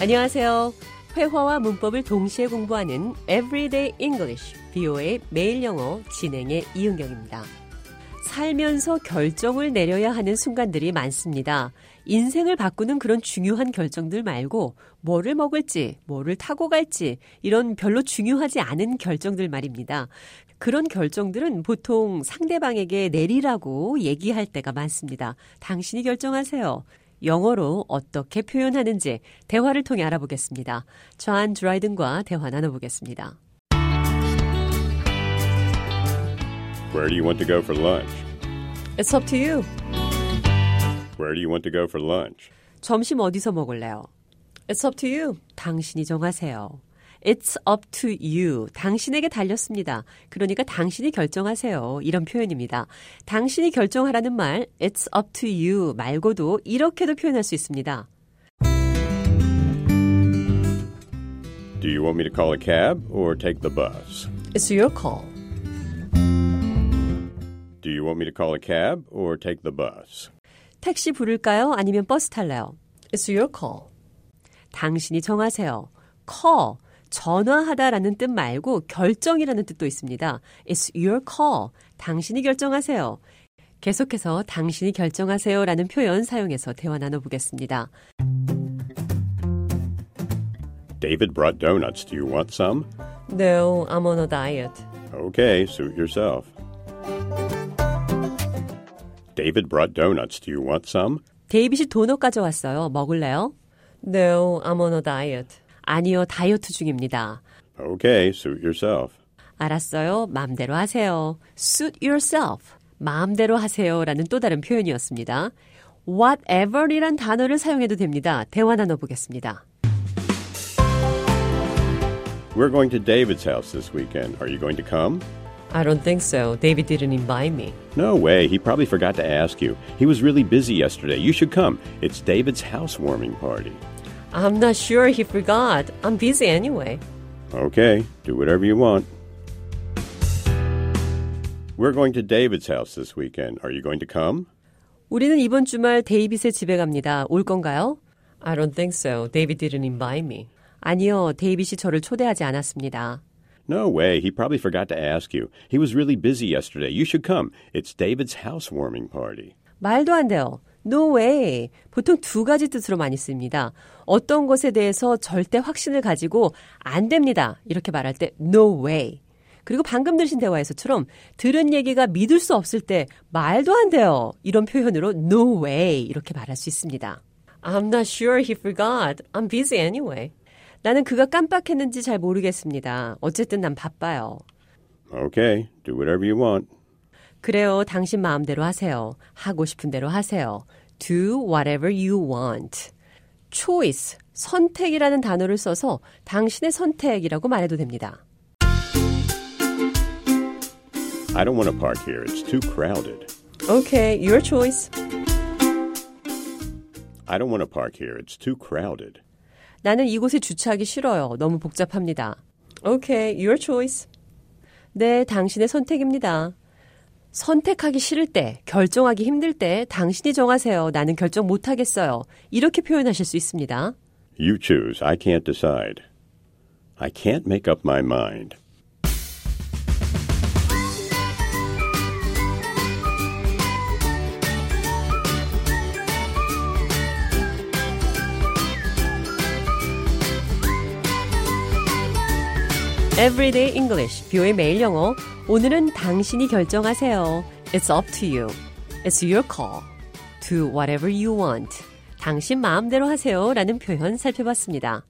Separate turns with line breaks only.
안녕하세요. 회화와 문법을 동시에 공부하는 Everyday English, BO의 매일 영어 진행의 이은경입니다. 살면서 결정을 내려야 하는 순간들이 많습니다. 인생을 바꾸는 그런 중요한 결정들 말고 뭐를 먹을지, 뭐를 타고 갈지 이런 별로 중요하지 않은 결정들 말입니다. 그런 결정들은 보통 상대방에게 내리라고 얘기할 때가 많습니다. 당신이 결정하세요. 영어로 어떻게 표현하는지 대화를 통해 알아보겠습니다. 좌안 드라이든과 대화 나눠보겠습니다.
Where do you want to go for lunch?
It's up to you.
Where do you want to go for lunch?
점심 어디서 먹을래요? It's up to you. 당신이 정하세요. It's up to you. 당신에게 달렸습니다. 그러니까 당신이 결정하세요. 이런 표현입니다. 당신이 결정하라는 말, it's up to you 말고도 이렇게도 표현할 수 있습니다.
Do you want me to call a cab or take the bus?
It's your call.
Do you want me to call a cab or take the bus?
택시 부를까요? 아니면 버스 탈래요? It's your call. 당신이 정하세요. call. 전화하다라는 뜻 말고 결정이라는 뜻도 있습니다. It's your call. 당신이 결정하세요. 계속해서 당신이 결정하세요라는 표현 사용해서 대화 나눠보겠습니다.
David brought donuts. Do you want some?
No, I'm on a diet.
Okay, suit yourself. David brought donuts. Do you want some?
데이빗이 도넛 가져왔어요. 먹을래요? No, I'm on a diet. 아니요, 다이어트 중입니다.
Okay, suit yourself.
알았어요. 마음대로 하세요. Suit yourself. 마음대로 하세요라는 또 다른 표현이었습니다. whatever이란 단어를 사용해도 됩니다. 대화 나눠보겠습니다.
We're going to David's house this weekend. Are you going to come?
I don't think so. David didn't invite me.
No way. He probably forgot to ask you. He was really busy yesterday. You should come. It's David's housewarming party.
I'm not sure he forgot. I'm busy anyway.
Okay, do whatever you want. We're going to David's house this weekend. Are you going to come?
우리는 이번 주말 데이빗의 집에 갑니다. 올 건가요? I don't think so. David didn't invite me. 아니요, 데이빗이 저를 초대하지 않았습니다.
No way. He probably forgot to ask you. He was really busy yesterday. You should come. It's David's housewarming party.
말도 안 돼요. No way. 보통 두 가지 뜻으로 많이 씁니다. 어떤 것에 대해서 절대 확신을 가지고 안 됩니다. 이렇게 말할 때 no way. 그리고 방금 들으신 대화에서처럼 들은 얘기가 믿을 수 없을 때 말도 안 돼요. 이런 표현으로 no way 이렇게 말할 수 있습니다. I'm not sure he forgot. I'm busy anyway. 나는 그가 깜빡했는지 잘 모르겠습니다. 어쨌든 난 바빠요.
Okay, do whatever you want.
그래요. 당신 마음대로 하세요. 하고 싶은 대로 하세요. Do whatever you want. choice, 선택이라는 단어를 써서 당신의 선택이라고 말해도 됩니다.
I don't want to park here. It's too crowded.
Okay, your choice.
I don't want to park here. It's too crowded.
나는 이곳에 주차하기 싫어요. 너무 복잡합니다. Okay, your choice. 네, 당신의 선택입니다. 선택하기 싫을 때, 결정하기 힘들 때 당신이 정하세요. 나는 결정 못 하겠어요. 이렇게 표현하실 수 있습니다.
You choose. I can't decide. I can't make up my mind.
Everyday English, 뷰의 매일 영어. 오늘은 당신이 결정하세요. It's up to you. It's your call. Do whatever you want. 당신 마음대로 하세요. 라는 표현 살펴봤습니다.